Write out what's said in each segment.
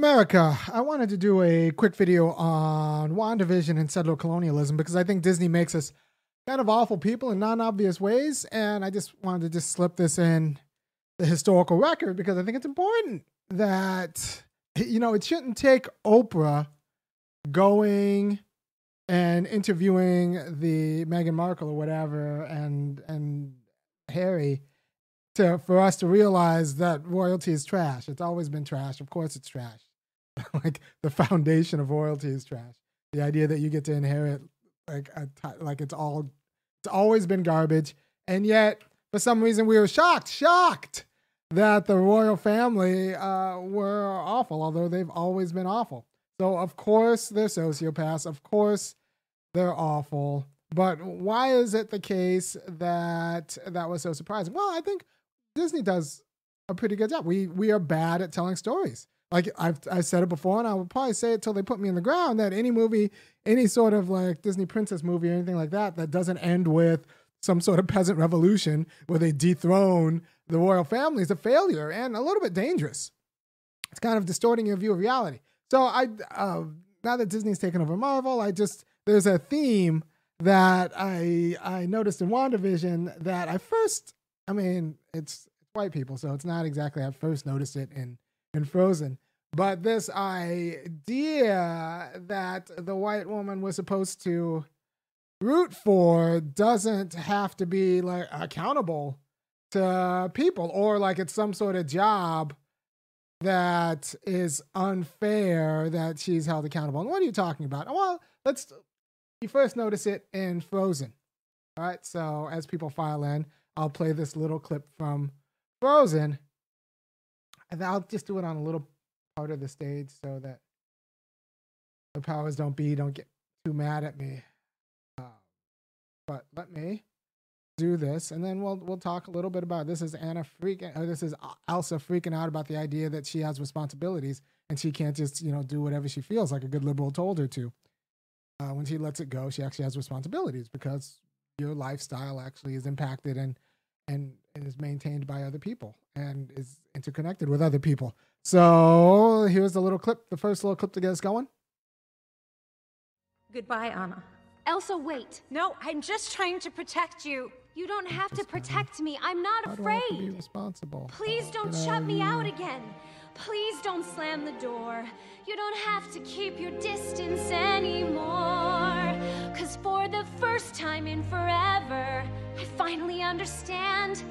America, I wanted to do a quick video on WandaVision and settler colonialism because I think Disney makes us kind of awful people in non-obvious ways, and I just wanted to just slip this in the historical record because I think it's important that you know it shouldn't take Oprah going and interviewing the Meghan Markle or whatever and and Harry to for us to realize that royalty is trash. It's always been trash. Of course, it's trash. like the foundation of royalty is trash. The idea that you get to inherit like a t- like it's all it's always been garbage, and yet for some reason we were shocked, shocked that the royal family uh, were awful, although they've always been awful. So of course they're sociopaths. Of course they're awful. But why is it the case that that was so surprising? Well, I think Disney does a pretty good job. We we are bad at telling stories. Like I've I said it before, and I will probably say it till they put me in the ground. That any movie, any sort of like Disney princess movie or anything like that, that doesn't end with some sort of peasant revolution where they dethrone the royal family is a failure and a little bit dangerous. It's kind of distorting your view of reality. So I uh, now that Disney's taken over Marvel, I just there's a theme that I I noticed in WandaVision that I first I mean it's white people, so it's not exactly I first noticed it in in Frozen. But this idea that the white woman was supposed to root for doesn't have to be like accountable to people or like it's some sort of job that is unfair that she's held accountable. And what are you talking about? Well, let's you first notice it in Frozen. All right, so as people file in, I'll play this little clip from Frozen and I'll just do it on a little part of the stage so that the powers don't be don't get too mad at me. Uh, but let me do this, and then we'll we'll talk a little bit about this. Is Anna freaking? Or this is Elsa freaking out about the idea that she has responsibilities and she can't just you know do whatever she feels like a good liberal told her to. Uh, when she lets it go, she actually has responsibilities because your lifestyle actually is impacted and, and is maintained by other people and is interconnected with other people. So here's the little clip, the first little clip to get us going. Goodbye, Anna. Elsa, wait. No, I'm just trying to protect you. You don't have to protect me. I'm not How afraid. do I have to be responsible? Please don't Get shut of me out again. Please don't slam the door. You don't have to keep your distance anymore. Cause for the first time in forever, I finally understand.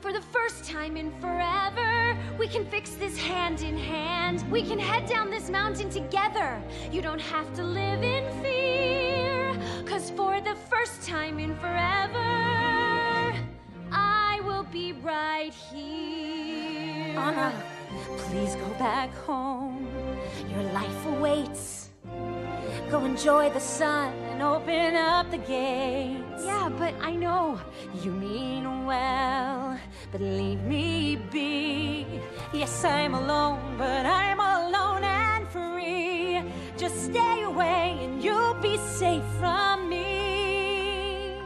For the first time in forever, we can fix this hand in hand. We can head down this mountain together. You don't have to live in fear. Cause for the first time in forever, I will be right here. Anna, please go back home. Your life awaits. Go enjoy the sun and open up the gates. Yeah, but I know. You mean well, but leave me be. Yes, I'm alone, but I'm alone and free. Just stay away and you'll be safe from me.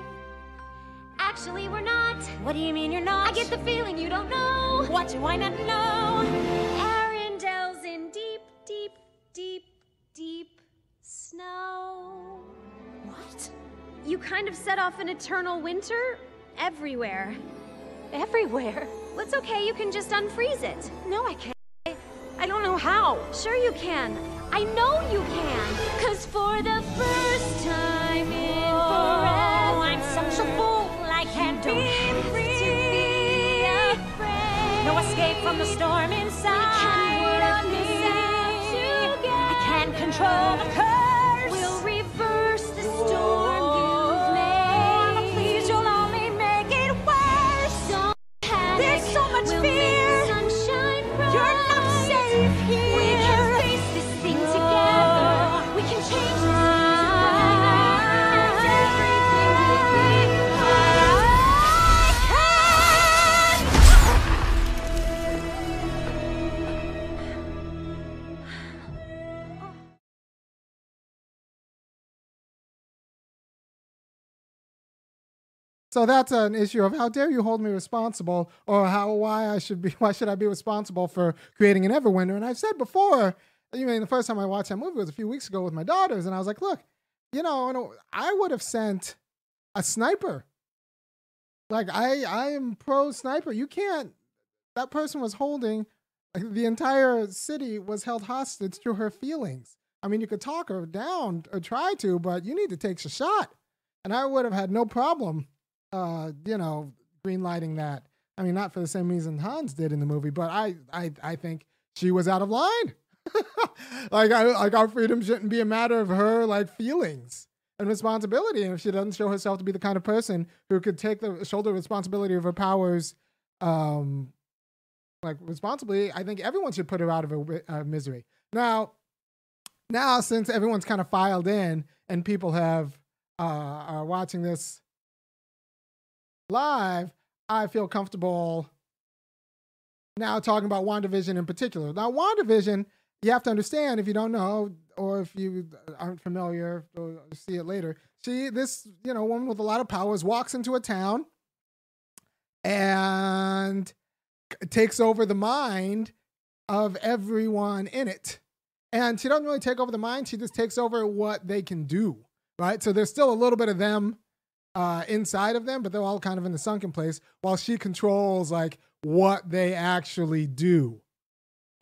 Actually, we're not. What do you mean you're not? I get the feeling you don't know. What do I not know? You kind of set off an eternal winter everywhere. Everywhere. It's okay, you can just unfreeze it. No, I can't. I don't know how. Sure, you can. I know you can. Cause for the first time in forever, Oh, I'm such a fool. I can't be free. to be afraid. No escape from the storm inside work of me. this out I can't control the So that's an issue of how dare you hold me responsible, or how why I should be why should I be responsible for creating an Everwinter? And I've said before You mean the first time I watched that movie was a few weeks ago with my daughters, and I was like, look, you know, I would have sent a sniper. Like I, I am pro sniper. You can't. That person was holding the entire city was held hostage to her feelings. I mean, you could talk her down or try to, but you need to take a shot. And I would have had no problem, uh, you know, green lighting that. I mean, not for the same reason Hans did in the movie, but I, I, I think she was out of line. like, I, like our freedom shouldn't be a matter of her like feelings and responsibility. And if she doesn't show herself to be the kind of person who could take the shoulder responsibility of her powers, um, like responsibly, I think everyone should put her out of a, a misery. Now, now since everyone's kind of filed in and people have uh, are watching this live, I feel comfortable now talking about WandaVision in particular. Now, WandaVision, you have to understand if you don't know or if you aren't familiar or see it later. She, this, you know, woman with a lot of powers walks into a town and takes over the mind of everyone in it. And she doesn't really take over the mind, she just takes over what they can do, right? So there's still a little bit of them uh, inside of them, but they're all kind of in the sunken place while she controls like what they actually do.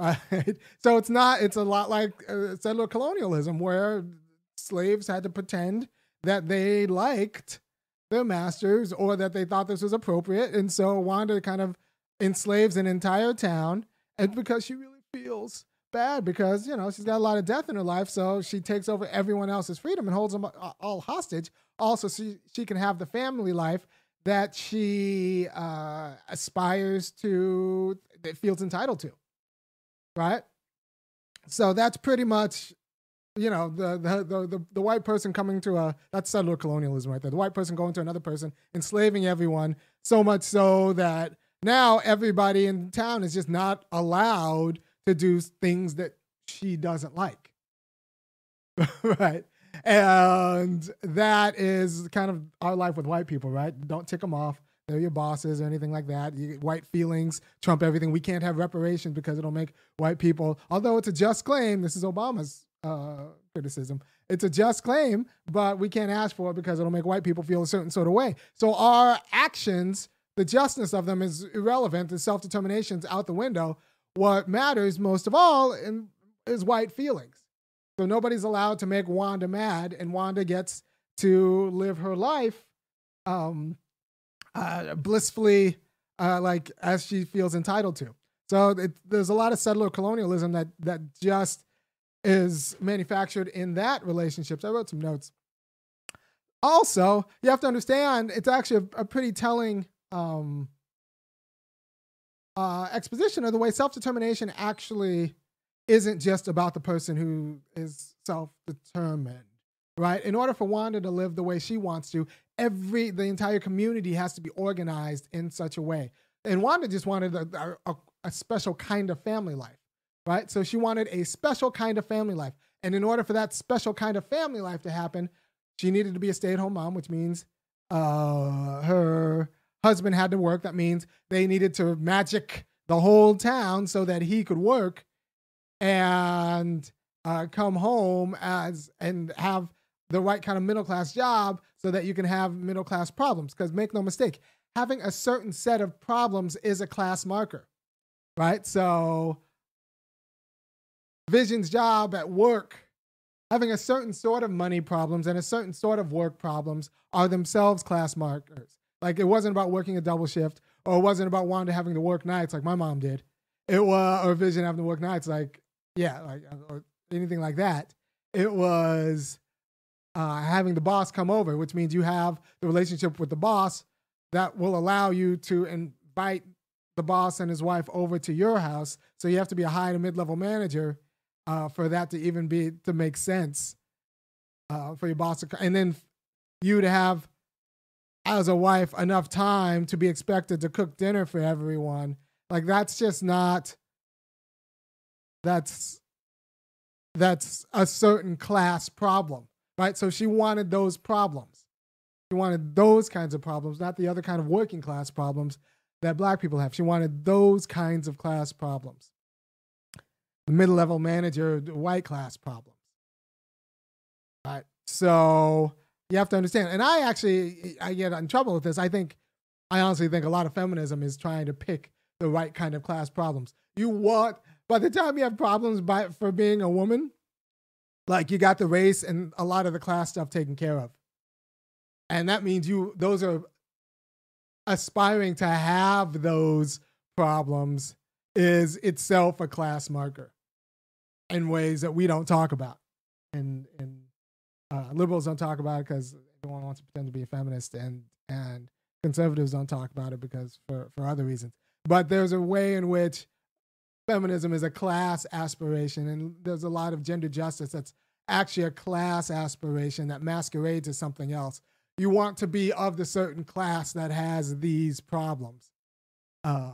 Right? So it's not, it's a lot like uh, settler colonialism where slaves had to pretend that they liked their masters or that they thought this was appropriate. And so Wanda kind of enslaves an entire town, and because she really feels bad because you know she's got a lot of death in her life, so she takes over everyone else's freedom and holds them all hostage. Also, she she can have the family life that she uh, aspires to, that feels entitled to, right? So that's pretty much you know the, the the the the, white person coming to a that's settler colonialism right there. The white person going to another person, enslaving everyone so much so that now everybody in town is just not allowed to do things that she doesn't like. right. And that is kind of our life with white people, right? Don't tick them off. They're your bosses or anything like that. You, white feelings trump everything. We can't have reparations because it'll make white people, although it's a just claim, this is Obama's uh, criticism. It's a just claim, but we can't ask for it because it'll make white people feel a certain sort of way. So our actions the justness of them is irrelevant. The self determination's out the window. What matters most of all in, is white feelings. So nobody's allowed to make Wanda mad, and Wanda gets to live her life um, uh, blissfully, uh, like as she feels entitled to. So it, there's a lot of settler colonialism that that just is manufactured in that relationships. I wrote some notes. Also, you have to understand it's actually a, a pretty telling um, uh, exposition of the way self determination actually isn't just about the person who is self determined, right? In order for Wanda to live the way she wants to, every the entire community has to be organized in such a way. And Wanda just wanted a, a, a special kind of family life, right? So she wanted a special kind of family life. And in order for that special kind of family life to happen, she needed to be a stay at home mom, which means uh, her husband had to work. That means they needed to magic the whole town so that he could work and uh, come home as and have the right kind of middle class job so that you can have middle class problems. Because make no mistake, having a certain set of problems is a class marker, right? So, Vision's job at work, having a certain sort of money problems and a certain sort of work problems are themselves class markers. Like it wasn't about working a double shift, or it wasn't about Wanda having to work nights like my mom did. It was or Vision having to work nights like yeah, like or anything like that. It was uh, having the boss come over, which means you have the relationship with the boss that will allow you to invite the boss and his wife over to your house. So you have to be a high to mid level manager uh, for that to even be to make sense uh, for your boss to, and then you to have as a wife enough time to be expected to cook dinner for everyone. Like that's just not that's that's a certain class problem, right? So she wanted those problems. She wanted those kinds of problems, not the other kind of working class problems that black people have. She wanted those kinds of class problems. the mid level manager, white class problems. Right. So you have to understand. And I actually I get in trouble with this. I think I honestly think a lot of feminism is trying to pick the right kind of class problems. You want by the time you have problems by for being a woman, like you got the race and a lot of the class stuff taken care of. And that means you those are aspiring to have those problems is itself a class marker in ways that we don't talk about. And uh, liberals don't talk about it because everyone wants to pretend to be a feminist and and conservatives don't talk about it because for, for other reasons. But there's a way in which feminism is a class aspiration, and there's a lot of gender justice that's actually a class aspiration that masquerades as something else. You want to be of the certain class that has these problems uh,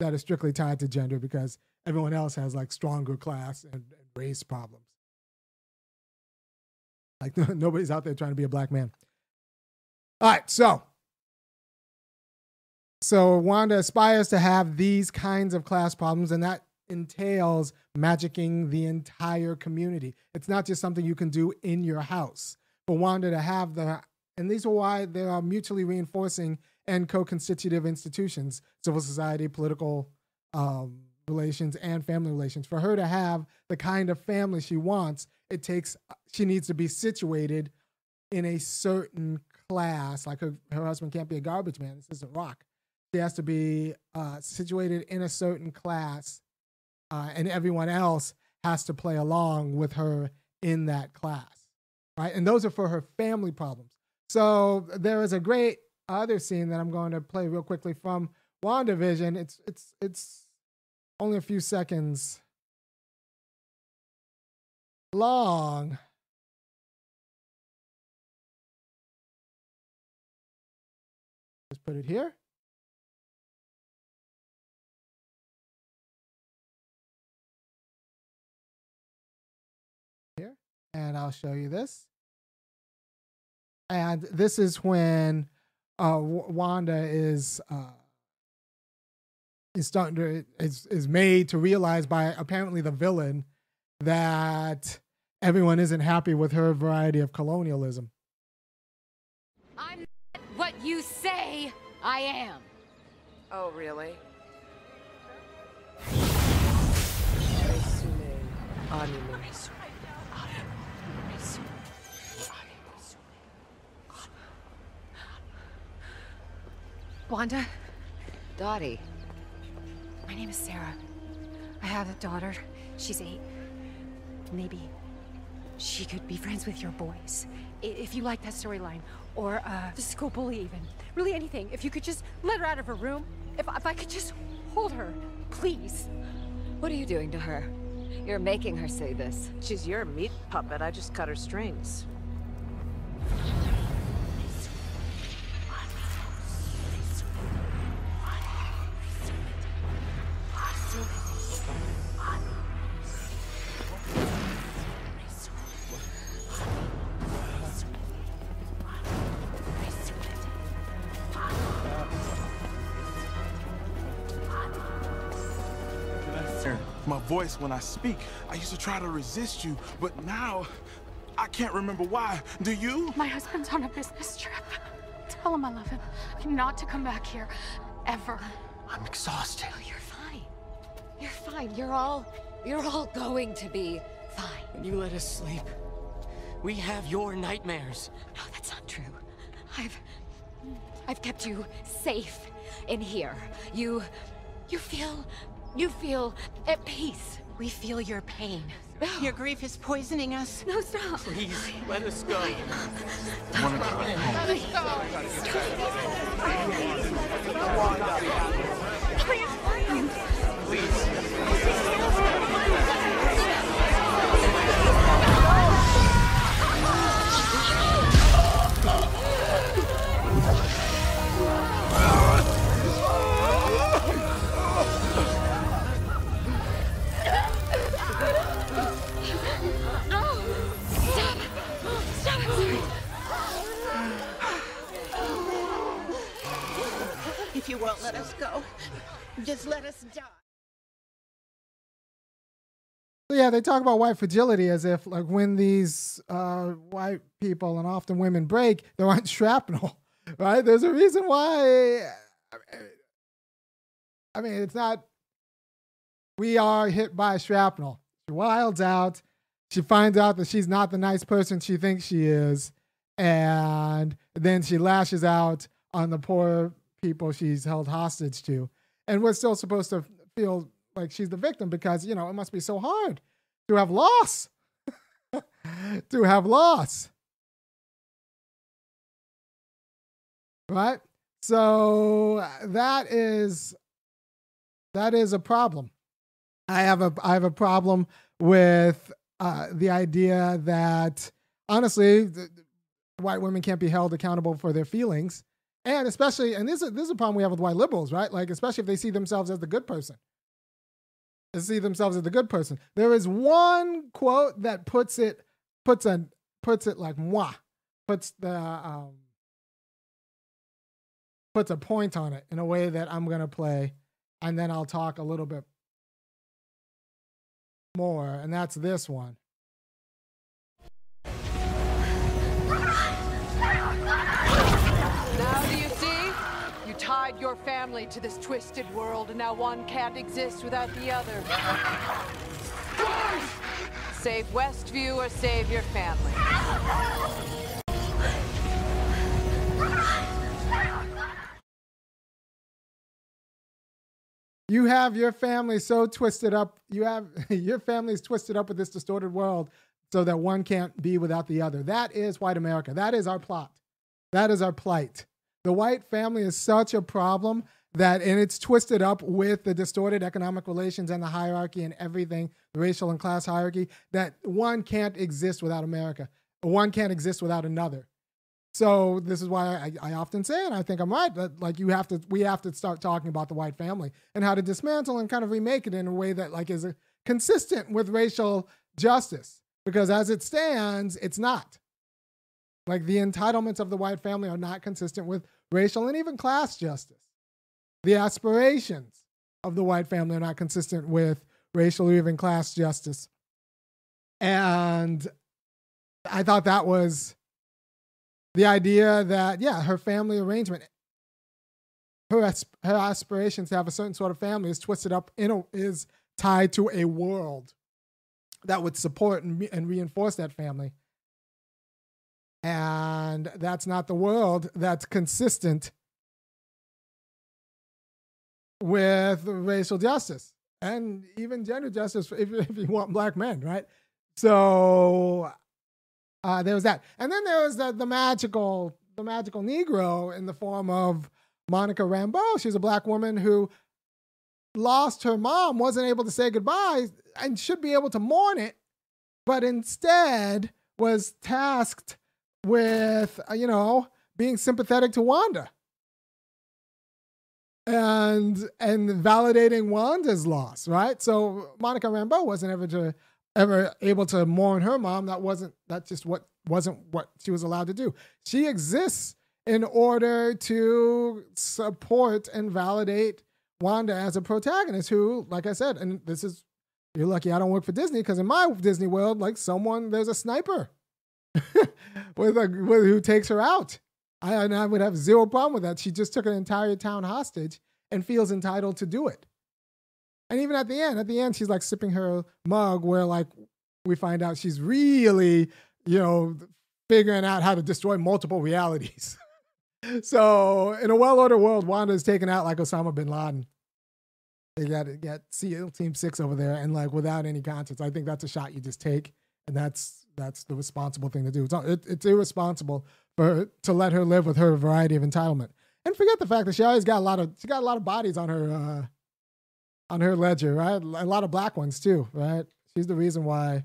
that are strictly tied to gender because everyone else has like stronger class and, and race problems. Like nobody's out there trying to be a black man. All right, so so Wanda aspires to have these kinds of class problems, and that entails magicking the entire community. It's not just something you can do in your house. For Wanda to have the, and these are why they are mutually reinforcing and co-constitutive institutions, civil society, political um, relations, and family relations. For her to have the kind of family she wants, it takes she needs to be situated in a certain class. Like her, her husband can't be a garbage man. This isn't rock she has to be uh, situated in a certain class, uh, and everyone else has to play along with her in that class, right? And those are for her family problems. So there is a great other scene that I'm going to play real quickly from WandaVision. It's it's it's only a few seconds long. Put it here. Here, and I'll show you this. And this is when uh, Wanda is uh, is starting to is is made to realize by apparently the villain that everyone isn't happy with her variety of colonialism. You say I am. Oh, really? Wanda? Dottie. My name is Sarah. I have a daughter. She's eight. Maybe she could be friends with your boys. If you like that storyline. Or uh, the school bully even. Really anything. If you could just let her out of her room. If, if I could just hold her. Please. What are you doing to her? You're making her say this. She's your meat puppet. I just cut her strings. My voice when I speak. I used to try to resist you, but now I can't remember why. Do you? My husband's on a business trip. Tell him I love him. Not to come back here. Ever. I'm exhausted. Oh, you're fine. You're fine. You're all... You're all going to be fine. When you let us sleep, we have your nightmares. No, that's not true. I've... I've kept you safe in here. You... You feel you feel at peace. We feel your pain. Your grief is poisoning us. No, stop. Please, let us go. Let us go. Please. Let us go, just let us die. Yeah, they talk about white fragility as if like when these uh, white people and often women break, there aren't shrapnel, right? There's a reason why. I mean, it's not. We are hit by shrapnel. She wilds out. She finds out that she's not the nice person she thinks she is, and then she lashes out on the poor people she's held hostage to. And we're still supposed to feel like she's the victim because, you know, it must be so hard to have loss. to have loss. Right? So that is that is a problem. I have a I have a problem with uh, the idea that honestly, white women can't be held accountable for their feelings, and especially, and this is this is a problem we have with white liberals, right? Like especially if they see themselves as the good person, they see themselves as the good person. There is one quote that puts it puts a puts it like moi, puts the um, puts a point on it in a way that I'm gonna play, and then I'll talk a little bit more, and that's this one. Family to this twisted world, and now one can't exist without the other. Save Westview or save your family. You have your family so twisted up. You have your family's twisted up with this distorted world so that one can't be without the other. That is white America. That is our plot. That is our plight. The white family is such a problem that, and it's twisted up with the distorted economic relations and the hierarchy and everything, the racial and class hierarchy, that one can't exist without America. One can't exist without another. So this is why I, I, often say, and I think I'm right, that like you have to, we have to start talking about the white family and how to dismantle and kind of remake it in a way that like is consistent with racial justice. Because as it stands, it's not. Like the entitlements of the white family are not consistent with racial and even class justice. The aspirations of the white family are not consistent with racial or even class justice. And I thought that was the idea that, yeah, her family arrangement, her, her aspirations to have a certain sort of family is twisted up in a, is tied to a world that would support and, and reinforce that family. And that's not the world that's consistent with racial justice and even gender justice if, if you want black men, right? So uh, there was that, and then there was the, the magical the magical Negro in the form of Monica Rambeau. She's a black woman who lost her mom, wasn't able to say goodbye, and should be able to mourn it, but instead was tasked with, uh, you know, being sympathetic to Wanda and and validating Wanda's loss, right? So Monica Rambeau wasn't ever to ever able to mourn her mom. That wasn't that just what wasn't what she was allowed to do. She exists in order to support and validate Wanda as a protagonist who, like I said, and this is you're lucky I don't work for Disney because in my Disney world, like someone there's a sniper with a with, who takes her out. I, and I would have zero problem with that. She just took an entire town hostage and feels entitled to do it. And even at the end, at the end, she's like sipping her mug, where like we find out she's really, you know, figuring out how to destroy multiple realities. so in a well-ordered world, Wanda is taken out like Osama bin Laden. They got got SEAL Team Six over there, and like without any conscience, I think that's a shot you just take, and that's that's the responsible thing to do. It's it, it's irresponsible for her, to let her live with her variety of entitlement, and forget the fact that she always got a lot of she got a lot of bodies on her uh, on her ledger, right? A lot of black ones too, right? She's the reason why.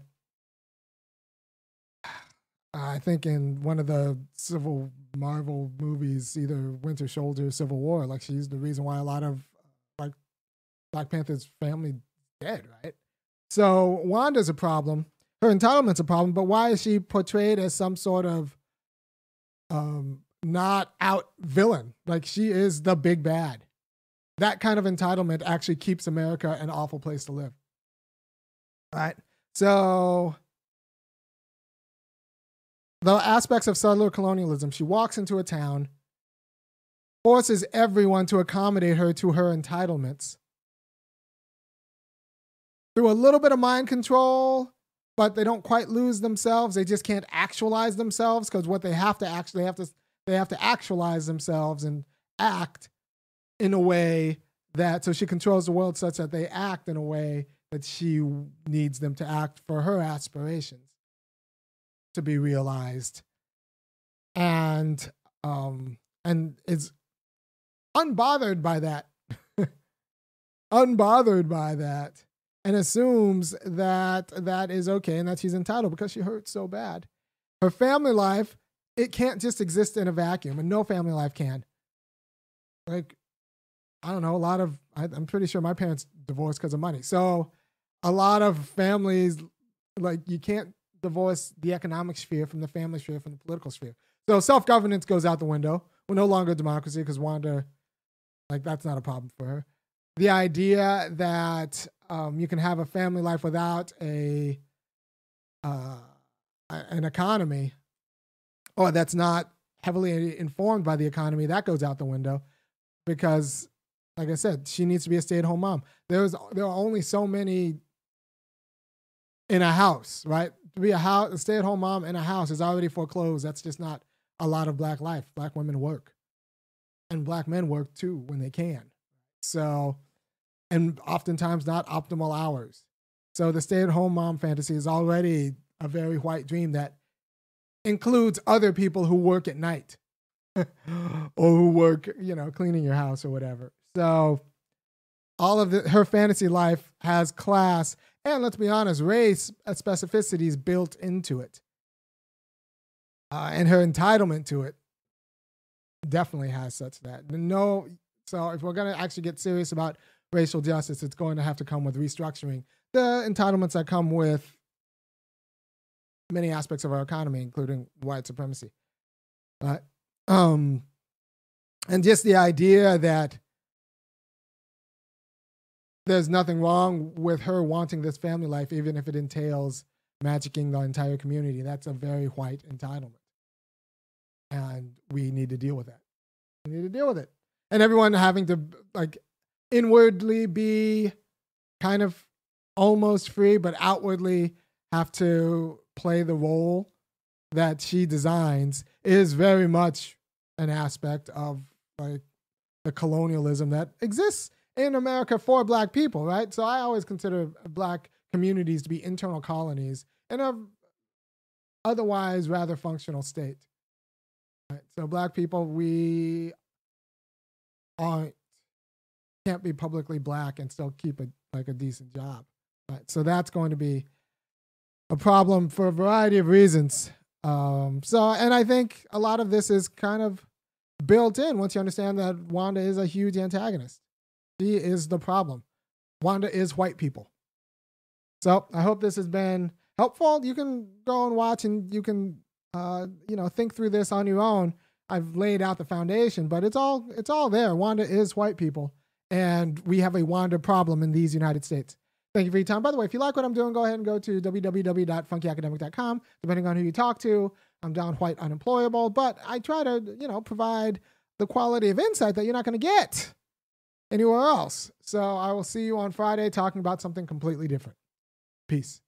I think in one of the Civil Marvel movies, either Winter Soldier Civil War, like she's the reason why a lot of like Black Panther's family dead, right? So Wanda's a problem. Her entitlement's a problem, but why is she portrayed as some sort of um not out villain? Like she is the big bad that kind of entitlement actually keeps America an awful place to live. Right? So the aspects of settler colonialism, she walks into a town, forces everyone to accommodate her to her entitlements. Through a little bit of mind control, but they don't quite lose themselves. They just can't actualize themselves because what they have to actually have to they have to actualize themselves and act in a way that so she controls the world such that they act in a way that she needs them to act for her aspirations to be realized. And um and is unbothered by that. Unbothered by that and assumes that that is okay and that she's entitled because she hurt so bad her family life it can't just exist in a vacuum and no family life can like i don't know a lot of I, i'm pretty sure my parents divorced because of money so a lot of families like you can't divorce the economic sphere from the family sphere from the political sphere. So self governance goes out the window. We're no longer a democracy because Wanda, like, that's not a problem for her. The idea that um, you can have a family life without a uh, an economy, or that's not heavily informed by the economy, that goes out the window because, like I said, she needs to be a stay at home mom. There's there are only so many in a house, right? To be a house, a stay-at-home mom in a house is already foreclosed. That's just not a lot of black life. Black women work, and black men work too when they can. So, and oftentimes not optimal hours. So the stay-at-home mom fantasy is already a very white dream that includes other people who work at night or who work, you know, cleaning your house or whatever. So all of the, her fantasy life has class and let's be honest, race specificities built into it. Uh, and her entitlement to it definitely has such that. No, so if we're going to actually get serious about racial justice, it's going to have to come with restructuring the entitlements that come with many aspects of our economy, including white supremacy. Um, and just the idea that there's nothing wrong with her wanting this family life, even if it entails magicking the entire community. That's a very white entitlement. And we need to deal with that. We need to deal with it. And everyone having to like inwardly be kind of almost free, but outwardly have to play the role that she designs is very much an aspect of like the colonialism that exists in America for black people, right? So I always consider black communities to be internal colonies in a otherwise rather functional state. Right? So black people, we aren't can't be publicly black and still keep a like a decent job. So that's going to be a problem for a variety of reasons. Um, so, and I think a lot of this is kind of built in once you understand that Wanda is a huge antagonist. She is the problem. Wanda is white people. So I hope this has been helpful. You can go and watch and you can uh, you know think through this on your own. I've laid out the foundation, but it's all it's all there. Wanda is white people, and we have a Wanda problem in these United States. Thank you for your time. By the way, if you like what I'm doing, go ahead and go to www.funkyacademic.com. Depending on who you talk to, I'm down white unemployable, but I try to you know provide the quality of insight that you're not going to get anywhere else. So I will see you on Friday talking about something completely different. Peace.